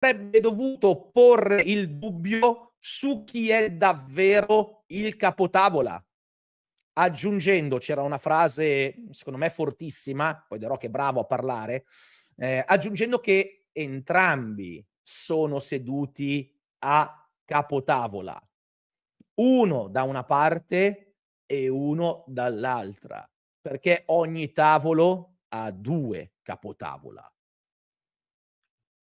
avrebbe dovuto porre il dubbio su chi è davvero il capotavola. Aggiungendo, c'era una frase secondo me fortissima, poi dirò che è bravo a parlare, eh, aggiungendo che entrambi sono seduti a capotavola, uno da una parte e uno dall'altra, perché ogni tavolo ha due capotavola.